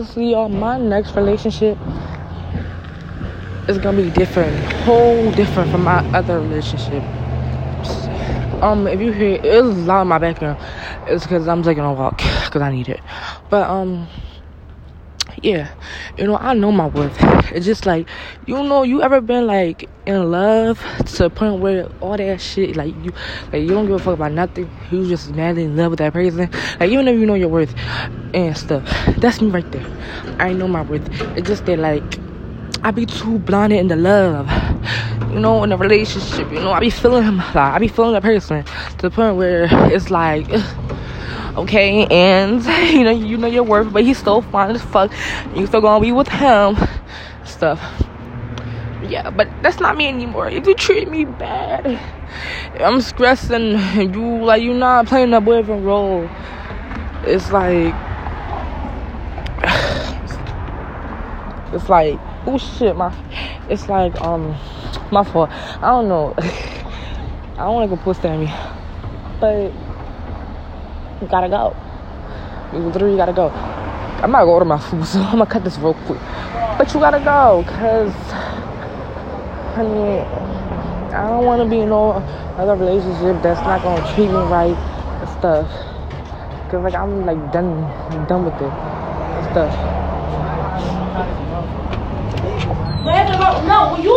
honestly, uh, my next relationship is gonna be different, whole different from my other relationship. Um, if you hear it's loud in my background, it's because I'm taking a walk because I need it. But um, yeah, you know I know my worth. It's just like you know you ever been like in love to the point where all that shit like you like you don't give a fuck about nothing. You just madly in love with that person. Like even if you know your worth and stuff, that's me right there. I know my worth. It's just that like I be too blinded in the love. You know, in a relationship, you know, I be feeling him I be feeling that person to the point where it's like okay, and you know, you know your worth, but he's still fine as fuck. You still gonna be with him, stuff. Yeah, but that's not me anymore. If you treat me bad, I'm stressing, you like you're not playing the boyfriend role. It's like, it's like, oh shit, my, it's like um, my fault. I don't know. I don't to go post at me, but you gotta go. You literally gotta go. I'm not gonna order my food, so I'm gonna cut this real quick. But you gotta go, cause I mean, I don't want to be in no other relationship that's not gonna treat me right and stuff. Cause like I'm like done, done with it and stuff. No, you